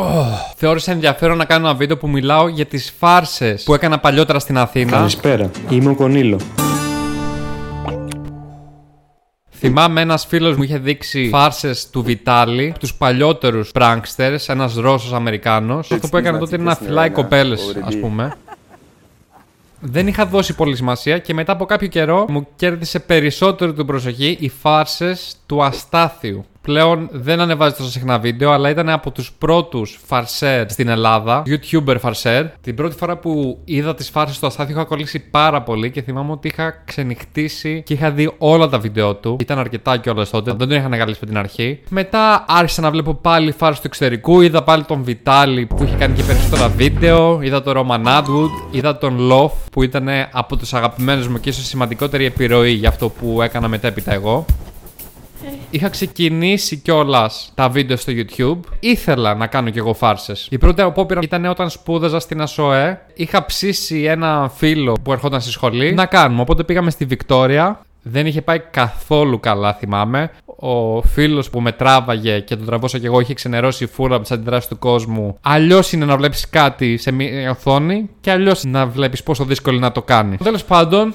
Oh. Θεώρησα ενδιαφέρον να κάνω ένα βίντεο που μιλάω για τις φάρσες που έκανα παλιότερα στην Αθήνα. Καλησπέρα, είμαι ο Κονίλο. Θυμάμαι ένας φίλος μου είχε δείξει φάρσες του Βιτάλη, τους παλιότερους pranksters, ένας Ρώσος Αμερικάνος. Αυτό που έκανε τότε είναι να φυλάει κοπέλες, ας πούμε. Δεν είχα δώσει πολύ σημασία και μετά από κάποιο καιρό μου κέρδισε περισσότερο την προσοχή οι φάρσες του Αστάθιου πλέον δεν ανεβάζει τόσο συχνά βίντεο, αλλά ήταν από τους πρώτους φαρσέρ στην Ελλάδα. YouTuber φαρσέρ. Την πρώτη φορά που είδα τις φάρσε του Αστάθη είχα κολλήσει πάρα πολύ και θυμάμαι ότι είχα ξενυχτήσει και είχα δει όλα τα βίντεο του. Ήταν αρκετά κιόλας τότε, δεν τον είχα αναγκαλίσει από την αρχή. Μετά άρχισα να βλέπω πάλι φάρσε του εξωτερικού. Είδα πάλι τον Βιτάλη που είχε κάνει και περισσότερα βίντεο. Είδα τον Roman Atwood. Είδα τον Love που ήταν από τους αγαπημένους μου και ίσως σημαντικότερη επιρροή για αυτό που έκανα μετέπειτα εγώ. Είχα ξεκινήσει κιόλας τα βίντεο στο YouTube. Ήθελα να κάνω κι εγώ φάρσες. Η πρώτη απόπειρα ήταν όταν σπούδαζα στην ΑΣΟΕ. Είχα ψήσει ένα φίλο που ερχόταν στη σχολή να κάνουμε. Οπότε πήγαμε στη Βικτόρια. Δεν είχε πάει καθόλου καλά, θυμάμαι. Ο φίλος που με τράβαγε και τον τραβώσα κι εγώ είχε ξενερώσει φούρα από τι αντιδράσει του κόσμου. Αλλιώς είναι να βλέπεις κάτι σε μια οθόνη και αλλιώς να βλέπεις πόσο δύσκολο είναι να το κάνει. Τέλος πάντων,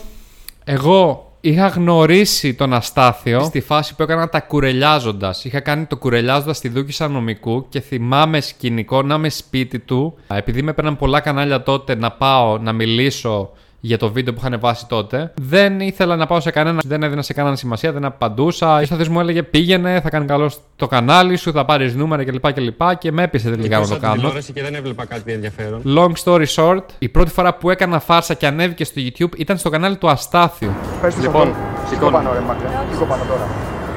εγώ Είχα γνωρίσει τον Αστάθιο στη φάση που έκανα τα κουρελιάζοντας. Είχα κάνει το κουρελιάζοντας στη δούκη νομικού και θυμάμαι σκηνικό να είμαι σπίτι του. Επειδή με έπαιρναν πολλά κανάλια τότε να πάω να μιλήσω για το βίντεο που είχαν βάσει τότε. Δεν ήθελα να πάω σε κανένα, δεν έδινα σε κανένα σημασία, δεν απαντούσα. Ο Σταθή μου έλεγε πήγαινε, θα κάνει καλό το κανάλι σου, θα πάρεις νούμερα κλπ. Και, και με έπεισε τελικά να το κάνω. και δεν έβλεπα κάτι ενδιαφέρον. Long story short, η πρώτη φορά που έκανα φάρσα και ανέβηκε στο YouTube ήταν στο κανάλι του Αστάθιου. λοιπόν, σηκώ πάνω, ρε Σηκώ πάνω τώρα.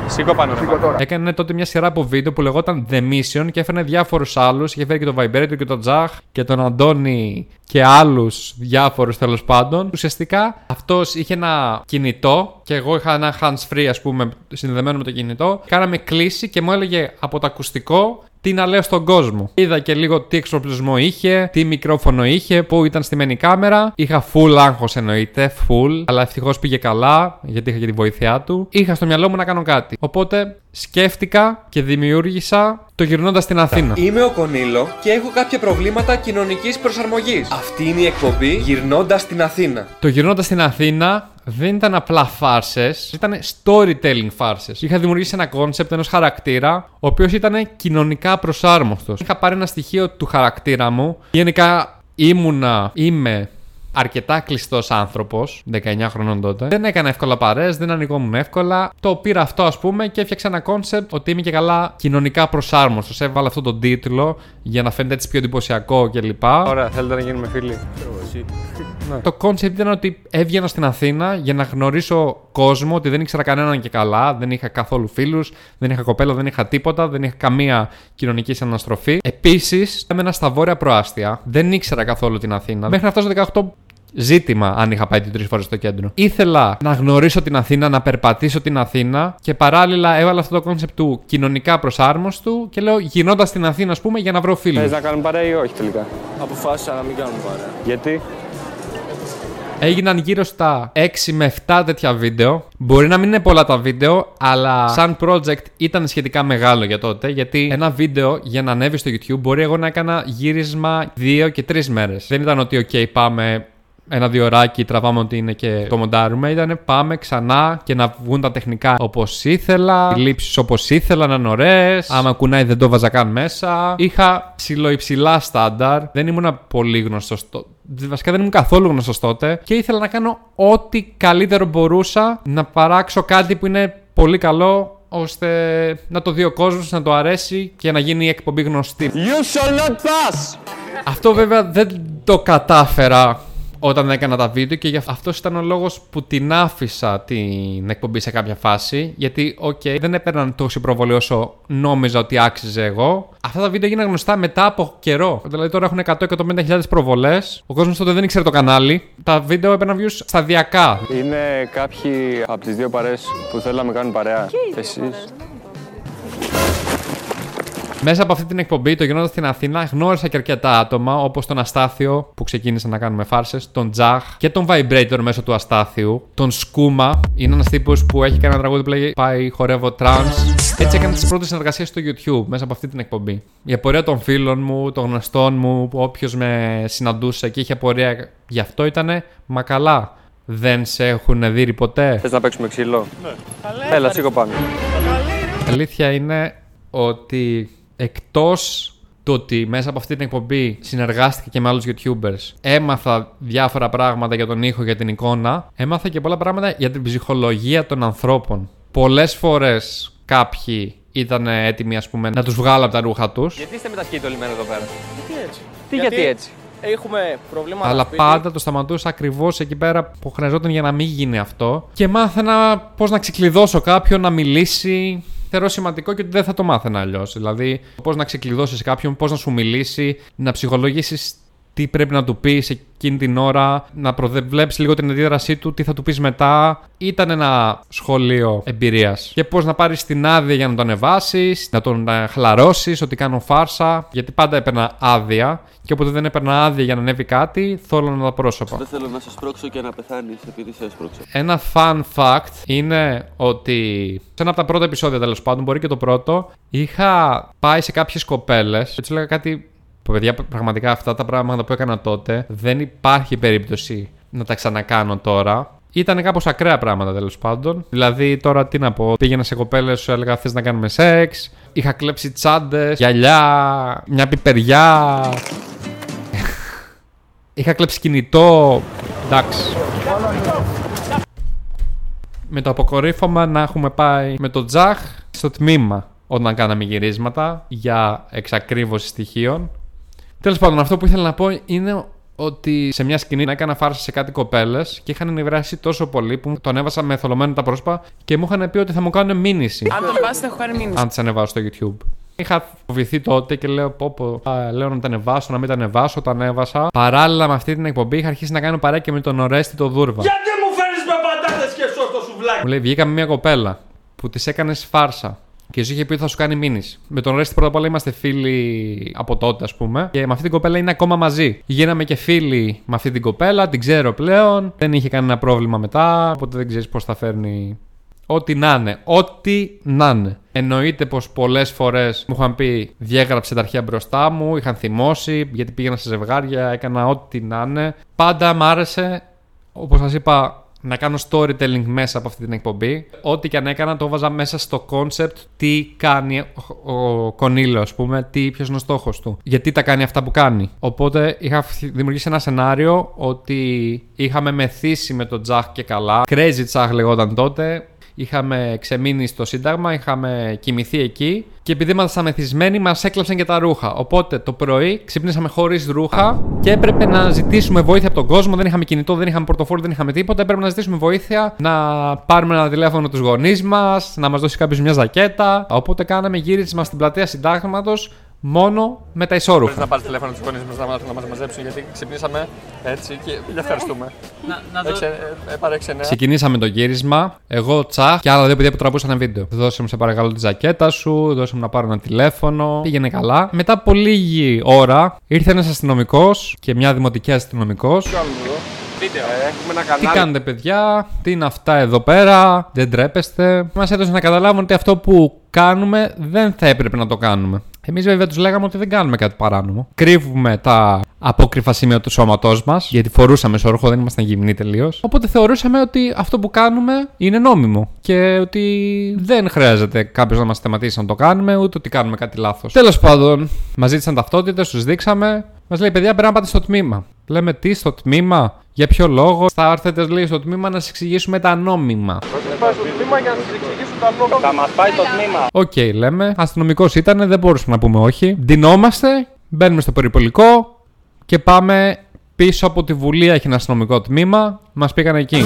Σήκω πάνω, Σήκω τώρα. Έκανε τότε μια σειρά από βίντεο που λεγόταν The Mission και έφερε διάφορους άλλους. Είχε φέρει και τον Vibrator και τον Τζαχ και τον Αντώνη και άλλους διάφορους τέλος πάντων. Ουσιαστικά αυτός είχε ένα κινητό και εγώ είχα ένα hands free, ας πούμε, συνδεδεμένο με το κινητό. Κάναμε κλίση και μου έλεγε από το ακουστικό τι να λέω στον κόσμο. Είδα και λίγο τι εξοπλισμό είχε, τι μικρόφωνο είχε, πού ήταν στημένη κάμερα. Είχα full άγχος εννοείται, full, αλλά ευτυχώς πήγε καλά γιατί είχα και τη βοήθειά του. Είχα στο μυαλό μου να κάνω κάτι. Οπότε σκέφτηκα και δημιούργησα το Γυρνώντας στην Αθήνα. Είμαι ο Κονίλο και έχω κάποια προβλήματα κοινωνικής προσαρμογής. Αυτή είναι η εκπομπή Γυρνώντας στην Αθήνα. Το γυρνώντας στην Αθήνα δεν ήταν απλά φάρσες, ήταν storytelling φάρσες. Είχα δημιουργήσει ένα concept ενός χαρακτήρα, ο οποίος ήταν κοινωνικά απροσάρμοστος. Είχα πάρει ένα στοιχείο του χαρακτήρα μου. Γενικά ήμουνα, είμαι αρκετά κλειστός άνθρωπος, 19 χρονών τότε. Δεν έκανα εύκολα παρέα, δεν ανοιγόμουν εύκολα. Το πήρα αυτό, ας πούμε, και έφτιαξα ένα concept ότι είμαι και καλά κοινωνικά απροσάρμοστος. Έβαλα αυτό τον τίτλο για να φαίνεται έτσι πιο εντυπωσιακό κλπ. Ωραία, θέλετε να γίνουμε φίλοι; Ναι. Το concept ήταν ότι έβγαινα στην Αθήνα για να γνωρίσω κόσμο, ότι δεν ήξερα κανέναν και καλά, δεν είχα καθόλου φίλους, δεν είχα κοπέλα, δεν είχα τίποτα, δεν είχα καμία κοινωνική συναναστροφή. Επίσης, έμενα στα βόρεια προάστια, δεν ήξερα καθόλου την Αθήνα. Μέχρι να φτάσω 18 ζήτημα αν είχα πάει τρεις φορές στο κέντρο. Ήθελα να γνωρίσω την Αθήνα, να περπατήσω την Αθήνα και παράλληλα έβαλα αυτό το concept του κοινωνικά απροσάρμοστου και λέω Γυρνώντας στην Αθήνα, ας πούμε, για να βρω φίλους. Θες να κάνουμε παρέα ή όχι τελικά; Αποφάσισα να μην κάνουν παρέα. Γιατί; Έγιναν γύρω στα 6 με 7 τέτοια βίντεο. Μπορεί να μην είναι πολλά τα βίντεο, αλλά σαν project ήταν σχετικά μεγάλο για τότε. Γιατί ένα βίντεο για να ανέβει στο YouTube μπορεί εγώ να έκανα γύρισμα 2 και 3 μέρες. Δεν ήταν ότι, OK, πάμε ένα δύο ωράκι τραβάμε ότι είναι και το μοντάρουμε. Ήταν πάμε ξανά και να βγουν τα τεχνικά όπως ήθελα. Οι λήψεις όπως ήθελα να είναι ωραίες. Άμα κουνάει δεν το βάζα καν μέσα. Είχα ψηλοϊψηλά στάνταρ. Δεν ήμουν πολύ γνωστός. Βασικά δεν ήμουν καθόλου γνωστός τότε. Και ήθελα να κάνω ό,τι καλύτερο μπορούσα να παράξω κάτι που είναι πολύ καλό ώστε να το δει ο κόσμος, να του αρέσει και να γίνει η εκπομπή γνωστή. You shall not pass! Αυτό βέβαια δεν το κατάφερα όταν έκανα τα βίντεο και αυτός ήταν ο λόγος που την άφησα την εκπομπή σε κάποια φάση. Γιατί, οκ, okay, δεν έπαιρναν τόση προβολή όσο νόμιζα ότι άξιζε εγώ. Αυτά τα βίντεο έγιναν γνωστά μετά από καιρό. Δηλαδή τώρα έχουν 100-150.000 προβολές. Ο κόσμος τότε δεν ήξερε το κανάλι. Τα βίντεο έπαιρναν views σταδιακά. Είναι κάποιοι από τις δύο παρέ που θέλουν να με κάνουν παρέα. Εσείς. Μέσα από αυτή την εκπομπή, το γινόντα στην Αθήνα, γνώρισα και αρκετά άτομα, όπως τον Αστάθιο που ξεκίνησε να κάνουμε φάρσες, τον Τζαχ και τον Vibrator μέσω του Αστάθιου, τον Σκούμα, είναι ένας τύπος που έχει κάνει ένα τραγούδι που λέγει Πάει, χορεύω trans. Έτσι έκανε τις πρώτες συνεργασίες στο YouTube μέσα από αυτή την εκπομπή. Η απορία των φίλων μου, των γνωστών μου, όποιος με συναντούσε και είχε απορία γι' αυτό ήταν Μα καλά, δεν σε έχουν δει ποτέ. Θες να παίξουμε ξύλο; Ναι. Έλα, σήκω πάνω. Αλήθεια είναι ότι εκτός το ότι μέσα από αυτή την εκπομπή συνεργάστηκε και με άλλους YouTubers, έμαθα διάφορα πράγματα για τον ήχο, για την εικόνα, έμαθα και πολλά πράγματα για την ψυχολογία των ανθρώπων. Πολλές φορές κάποιοι ήταν έτοιμοι, ας πούμε, να τους βγάλω από τα ρούχα τους. Γιατί είστε μετασχεί όλοι εδώ πέρα; Γιατί έτσι; Τι γιατί, έτσι; Έχουμε προβλήματα. Αλλά σπίτι. πάντα το σταματούσα ακριβώς εκεί πέρα που χρειαζόταν για να μην γίνει αυτό. Και μάθαινα πώς να ξεκλειδώσω κάποιον να μιλήσει. Θεωρώ σημαντικό και ότι δεν θα το μάθαινα αλλιώς. Δηλαδή, πώς να ξεκλειδώσεις κάποιον, πώς να σου μιλήσει, να ψυχολογήσεις τι πρέπει να του πεις εκείνη την ώρα, να προβλέψει λίγο την αντίδρασή του, τι θα του πεις μετά. Ήταν ένα σχολείο εμπειρίας. Και πώς να πάρεις την άδεια για να τον ανεβάσεις, να τον ε, χλαρώσει, ότι κάνω φάρσα. Γιατί πάντα έπαιρνα άδεια. Και όποτε δεν έπαιρνα άδεια για να ανέβει κάτι, θόλωνα τα πρόσωπα. Δεν θέλω να σε σπρώξω και να πεθάνεις επειδή σε έσπρωξα. Ένα fun fact είναι ότι σε ένα από τα πρώτα επεισόδια τέλος πάντων, μπορεί και το πρώτο, είχα πάει σε κάποιες κοπέλες και του έλεγα κάτι. Παιδιά, πραγματικά αυτά τα πράγματα που έκανα τότε δεν υπάρχει περίπτωση να τα ξανακάνω τώρα. Ήταν κάπως ακραία πράγματα τέλος πάντων. Δηλαδή, τώρα τι να πω, πήγαινα σε κοπέλες, σου έλεγα θες να κάνουμε σεξ; Είχα κλέψει τσάντες, γυαλιά, μια πιπεριά. Είχα κλέψει κινητό. Εντάξει. Με το αποκορύφωμα να έχουμε πάει με το Τζαχ στο τμήμα όταν κάναμε γυρίσματα για εξακρίβωση στοιχείων. Τέλος πάντων, αυτό που ήθελα να πω είναι ότι σε μια σκηνή έκανα φάρσα σε κάτι κοπέλες και είχαν ενημεράσει τόσο πολύ που το ανέβασα με θολωμένο τα πρόσωπα και μου είχαν πει ότι θα μου κάνουν μήνυση. Αν τον πας, θα έχω κάνει μήνυση. αν τις ανεβάσω στο YouTube. Είχα φοβηθεί τότε και λέω: Πω, πω, α, λέω να τα ανεβάσω, να μην τα ανεβάσω. Τα ανέβασα. Παράλληλα με αυτή την εκπομπή είχα αρχίσει να κάνω παρέα και με τον Ορέστη το Δούρβα. Γιατί μου φέρνεις με πατάτες και σως το σουβλάκι; Μου λέει: Βγήκαμε μια κοπέλα που της έκανες φάρσα. Και σου είχε πει ότι θα σου κάνει μήνυση. Με τον Ρέστη πρώτα απ' όλα είμαστε φίλοι από τότε, ας πούμε. Και με αυτή την κοπέλα είναι ακόμα μαζί. Γίναμε και φίλοι με αυτή την κοπέλα, την ξέρω πλέον. Δεν είχε κανένα πρόβλημα μετά. Οπότε δεν ξέρεις πώς θα φέρνει. Ό,τι να είναι. Ό,τι να είναι. Εννοείται πως πολλές φορές μου είχαν πει διέγραψε τα αρχεία μπροστά μου, είχαν θυμώσει, γιατί πήγαινα σε ζευγάρια, έκανα ό,τι να είναι. Πάντα μ' άρεσε, όπως σας είπα, να κάνω storytelling μέσα από αυτή την εκπομπή. Ό,τι και αν έκανα, το βάζα μέσα στο concept τι κάνει ο, ο Κονίλο, ας πούμε, τι, ποιος είναι ο στόχος του. Γιατί τα κάνει αυτά που κάνει. Οπότε είχα φ- δημιουργήσει ένα σενάριο ότι είχαμε μεθύσει με τον Τζαχ και καλά. Crazy Τζαχ λεγόταν τότε. Είχαμε ξεμείνει στο Σύνταγμα, είχαμε κοιμηθεί εκεί και επειδή ήμασταν μεθυσμένοι, μας έκλαψαν και τα ρούχα. Οπότε το πρωί ξυπνήσαμε χωρίς ρούχα και έπρεπε να ζητήσουμε βοήθεια από τον κόσμο. Δεν είχαμε κινητό, δεν είχαμε πορτοφόλι, δεν είχαμε τίποτα. Έπρεπε να ζητήσουμε βοήθεια, να πάρουμε ένα τηλέφωνο τους γονείς μας, να μας δώσει κάποιος μια ζακέτα. Οπότε κάναμε γύρισμα στην πλατεία Συντάγματος μόνο με τα ισόρουχα. Θες να πάρεις τηλέφωνο τους γονείς μας να, μας- να μας μαζέψουν γιατί ξυπνήσαμε έτσι και για ευχαριστούμε. Να, να δω. Έξε, ε, ε, πάρε έξε νέα. Ξεκινήσαμε το γύρισμα. Εγώ, Τσαχ και άλλα δύο παιδιά που τραβούσαν βίντεο. Δώσε μου σε παρακαλώ τη ζακέτα σου, δώσε μου να πάρω ένα τηλέφωνο. Πήγαινε καλά. Μετά από λίγη ώρα ήρθε ένας αστυνομικός και μια δημοτική αστυνομικός. Βίντεο. Ε, έχουμε ένα Τι κανάλι. κάνετε, παιδιά, τι είναι αυτά εδώ πέρα, δεν τρέπεστε; Μας έδωσε να καταλάβουν ότι αυτό που κάνουμε δεν θα έπρεπε να το κάνουμε. Εμείς βέβαια τους λέγαμε ότι δεν κάνουμε κάτι παράνομο. Κρύβουμε τα απόκρυφα σημεία του σώματός μας, γιατί φορούσαμε σόρχο, δεν ήμασταν γυμνοί τελείως. Οπότε θεωρούσαμε ότι αυτό που κάνουμε είναι νόμιμο και ότι δεν χρειάζεται κάποιος να μας θεματίσει να το κάνουμε, ούτε ότι κάνουμε κάτι λάθος. Τέλος πάντων, μας ζήτησαν ταυτότητες, τους δείξαμε. Μας λέει, παιδιά, πρέπει να πάτε στο τμήμα. Λέμε, τι στο τμήμα, για ποιο λόγο. Θα έρθετε, λέει, στο τμήμα να σας εξηγήσουμε τα νόμιμα. Πάει στο τμήμα για να σας εξηγήσουν τα νόμια. Θα μας πάει το τμήμα. Οκ, λέμε. Αστυνομικός ήταν, δεν μπορούσαμε να πούμε όχι. Ντυνόμαστε, μπαίνουμε στο περιπολικό και πάμε πίσω από τη Βουλή. Έχει ένα αστυνομικό τμήμα. Μας πήγαν εκεί.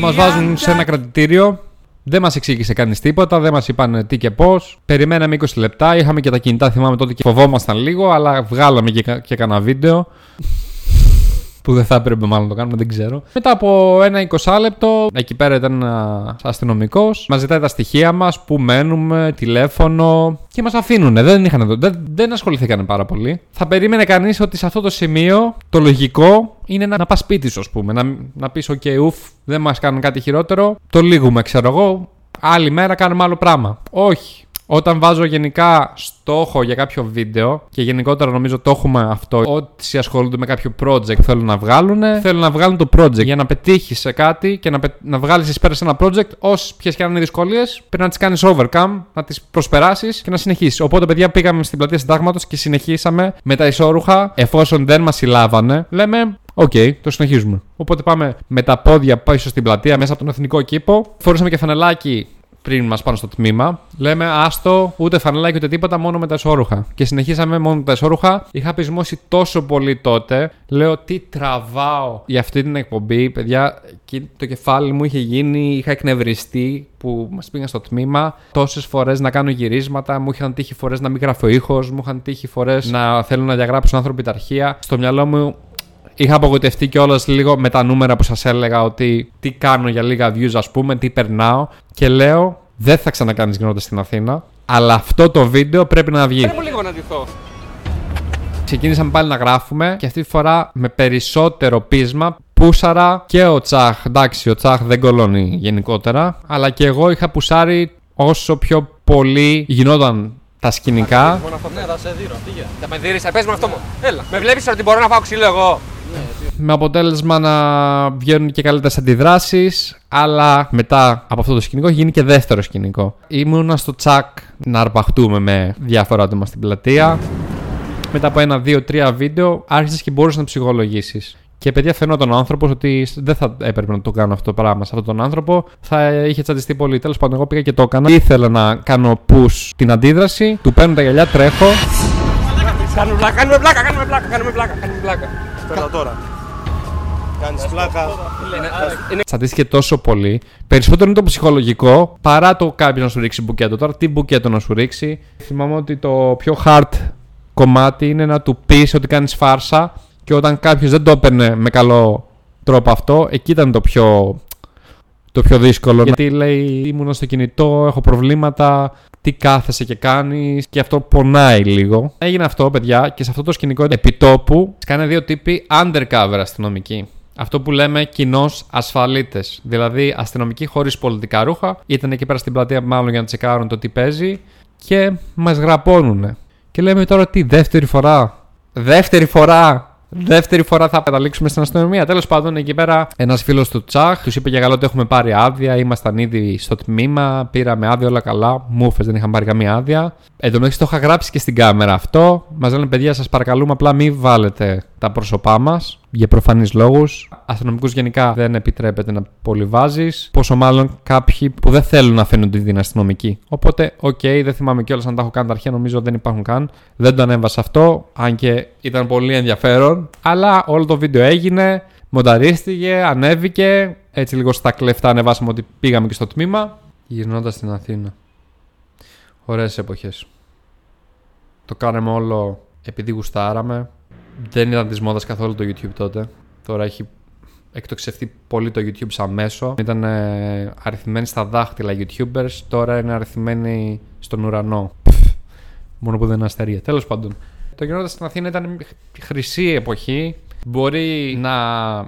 Μας βάζουν σε ένα κρατητήριο. Δεν μας εξήγησε κανείς τίποτα, δεν μας είπαν τι και πώς. Περιμέναμε 20 λεπτά, είχαμε και τα κινητά, θυμάμαι τότε και φοβόμασταν λίγο, αλλά βγάλαμε και, κα- και κανένα βίντεο. Που δεν θα έπρεπε μάλλον να το κάνουμε, δεν ξέρω. Μετά από ένα 20 λεπτό, εκεί πέρα ήταν ένας αστυνομικός, μας ζητάει τα στοιχεία μας, που μένουμε, τηλέφωνο και μας αφήνουν. Δεν, είχαν, δεν, δεν ασχοληθήκαν πάρα πολύ. Θα περίμενε κανείς ότι σε αυτό το σημείο το λογικό είναι να, να πας σπίτι σου, ας πούμε. Να, να πεις: OK, ουφ, δεν μας κάνουν κάτι χειρότερο. Το λίγουμε, ξέρω εγώ. Άλλη μέρα κάνουμε άλλο πράγμα. Όχι. Όταν βάζω γενικά στόχο για κάποιο βίντεο και γενικότερα νομίζω το έχουμε αυτό, ότι ασχολούνται με κάποιο project θέλουν να βγάλουν, θέλουν να βγάλουν το project για να πετύχεις σε κάτι και να, πε... να βγάλεις εις πέρας σε ένα project, όσες ποιε και αν είναι δυσκολίες, πρέπει να τις κάνεις overcome, να τις προσπεράσεις και να συνεχίσεις. Οπότε, παιδιά, πήγαμε στην πλατεία συντάγματος και συνεχίσαμε με τα εσώρουχα, εφόσον δεν μας συλλάβανε, λέμε Οκ, okay, το συνεχίζουμε. Οπότε πάμε με τα πόδια πίσω στην πλατεία μέσα από τον εθνικό κήπο. Φορούσαμε και φανελάκι πριν μας πάνε στο τμήμα. Λέμε άστο, ούτε φανελάκι ούτε τίποτα, μόνο με τα εσώρουχα. Και συνεχίσαμε μόνο με τα εσώρουχα. Είχα πεισμώσει τόσο πολύ τότε. Λέω τι τραβάω για αυτή την εκπομπή. Παιδιά, το κεφάλι μου είχε γίνει, είχα εκνευριστεί που μας πήγαν στο τμήμα. Τόσες φορές να κάνω γυρίσματα, μου είχαν τύχει φορές να μην γράφω ήχος, μου είχαν τύχει φορές να θέλω να διαγράψω οι άνθρωποι τα αρχεία. Στο μυαλό μου Είχα απογοητευτεί κιόλας λίγο με τα νούμερα που σας έλεγα ότι τι κάνω για λίγα views, ας πούμε, τι περνάω. Και λέω, δεν θα ξανακάνεις γινόντα στην Αθήνα. Αλλά αυτό το βίντεο πρέπει να βγει. Πρέπει λίγο να ντυθώ. Ξεκίνησαμε πάλι να γράφουμε και αυτή τη φορά με περισσότερο πείσμα. Πούσαρα και ο Τσάχ. Εντάξει, ο Τσάχ δεν κολώνει γενικότερα. Αλλά και εγώ είχα πουσάρει όσο πιο πολύ γινόταν τα σκηνικά. Ναι, θα σε δίνω. Θα με δίνει, θα πες με αυτό μου. Έλα. Με βλέπεις ότι μπορώ να φάω ξύλο εγώ; Με αποτέλεσμα να βγαίνουν και καλύτερες αντιδράσεις. Αλλά μετά από αυτό το σκηνικό γίνει και δεύτερο σκηνικό. Ήμουνα στο τσακ να αρπαχτούμε με διάφορα άτομα στην πλατεία. Μετά από ένα, δύο, τρία βίντεο άρχισες και μπορούσες να ψυχολογήσεις. Και παιδιά φαινόταν ο άνθρωπος ότι δεν θα έπρεπε να το κάνω αυτό το πράγμα σε αυτόν τον άνθρωπο. Θα είχε τσαντιστεί πολύ. Τέλος πάντων, εγώ πήγα και το έκανα. Ήθελα να κάνω push την αντίδραση. Του παίρνω τα γυαλιά, τρέχω. Κάνουμε πλάκα, κάνουμε πλάκα, κάνουμε πλάκα, κάνουμε πλάκα. Κάνουμε πλάκα. τώρα. Κάνεις πλάκα. Τσαντίστηκε τόσο πολύ. Περισσότερο είναι το ψυχολογικό παρά το κάποιο να σου ρίξει μπουκέτο. Τώρα τι μπουκέτο να σου ρίξει. Θυμάμαι ότι το πιο hard κομμάτι είναι να του πεις ότι κάνεις φάρσα και όταν κάποιος δεν το έπαιρνε με καλό τρόπο αυτό, εκεί ήταν το πιο, το πιο δύσκολο. Γιατί λέει ήμουν στο κινητό, έχω προβλήματα, τι κάθεσαι και κάνεις και αυτό πονάει λίγο. Έγινε αυτό, παιδιά, και σε αυτό το σκηνικό επιτόπου σκάνε δύο τύποι undercover αστυνομικοί. Αυτό που λέμε κοινώ ασφαλίτες. Δηλαδή αστυνομικοί χωρίς πολιτικά ρούχα. Ήταν εκεί πέρα στην πλατεία, μάλλον για να τσεκάρουν το τι παίζει και μας γραπώνουν. Και λέμε τώρα τι, δεύτερη φορά; Δεύτερη φορά Δεύτερη φορά θα καταλήξουμε στην αστυνομία. Τέλος πάντων, εκεί πέρα ένας φίλος του Τσάχ τους είπε για καλό ότι έχουμε πάρει άδεια. Ήμασταν ήδη στο τμήμα, πήραμε άδεια, όλα καλά. Μούφε δεν είχαμε πάρει καμία άδεια. Εν τω μεταξύ το είχα γράψει και στην κάμερα αυτό. Μας λένε παιδιά, σας παρακαλούμε απλά μην βάλετε τα πρόσωπά μας για προφανείς λόγους. Αστυνομικούς γενικά δεν επιτρέπεται να πολυβάζεις. Πόσο μάλλον κάποιοι που δεν θέλουν να φαίνονται την αστυνομικοί. Οπότε, οκ, okay, δεν θυμάμαι κιόλας αν τα έχω κάνει τα αρχαία, νομίζω δεν υπάρχουν καν. Δεν το ανέβασα αυτό, αν και ήταν πολύ ενδιαφέρον. Αλλά όλο το βίντεο έγινε, μονταρίστηκε, ανέβηκε. Έτσι λίγο στα κλεφτά ανεβάσαμε ότι πήγαμε και στο τμήμα. Γυρνώντας στην Αθήνα. Ωραίες εποχές. Το κάναμε όλο επειδή γουστάραμε δεν ήταν της μόδας καθόλου το YouTube τότε. Τώρα έχει εκτοξευτεί πολύ το YouTube σαν μέσο. Ήταν ε, αριθμένοι στα δάχτυλα YouTubers, τώρα είναι αριθμένοι στον ουρανό. Μόνο που δεν είναι αστερία. Τέλος πάντων. Το γεγονό στην Αθήνα ήταν χρυσή εποχή. Μπορεί να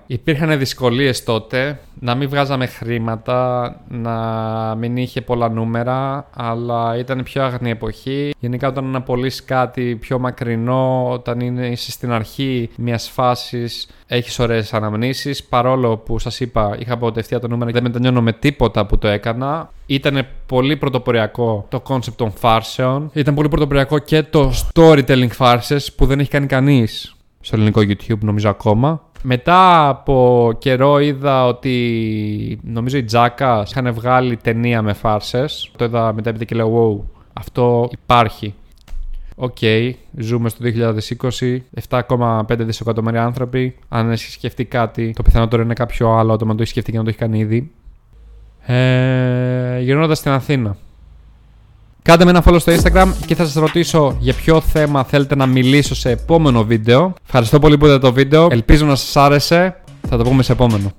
υπήρχαν δυσκολίες τότε, να μην βγάζαμε χρήματα, να μην είχε πολλά νούμερα, αλλά ήταν πιο αγνή εποχή. Γενικά όταν αναπολύσεις κάτι πιο μακρινό, όταν είναι, είσαι στην αρχή μιας φάσης, έχεις ωραίες αναμνήσεις. Παρόλο που σας είπα, είχα απογοητευτεί το νούμερα και δεν μετανιώνω με τίποτα που το έκανα. Ήταν πολύ πρωτοποριακό το concept των φάρσεων. Ήταν πολύ πρωτοποριακό και το storytelling φάρσες που δεν έχει κάνει κανείς στο ελληνικό YouTube νομίζω ακόμα. Μετά από καιρό είδα ότι νομίζω οι Τζάκα είχαν βγάλει ταινία με φάρσες. Το είδα μετά και λέω wow, αυτό υπάρχει. Οκ, okay, ζούμε στο 2020, 7,5 δισεκατομμύρια άνθρωποι. Αν έχει σκεφτεί κάτι, το πιθανότερο είναι κάποιο άλλο άτομο να το έχει σκεφτεί και να το έχει κάνει ήδη. Ε, γυρνώντας στην Αθήνα. Κάντε με ένα follow στο Instagram και θα σας ρωτήσω για ποιο θέμα θέλετε να μιλήσω σε επόμενο βίντεο. Ευχαριστώ πολύ που είδατε το βίντεο. Ελπίζω να σας άρεσε. Θα το πούμε σε επόμενο.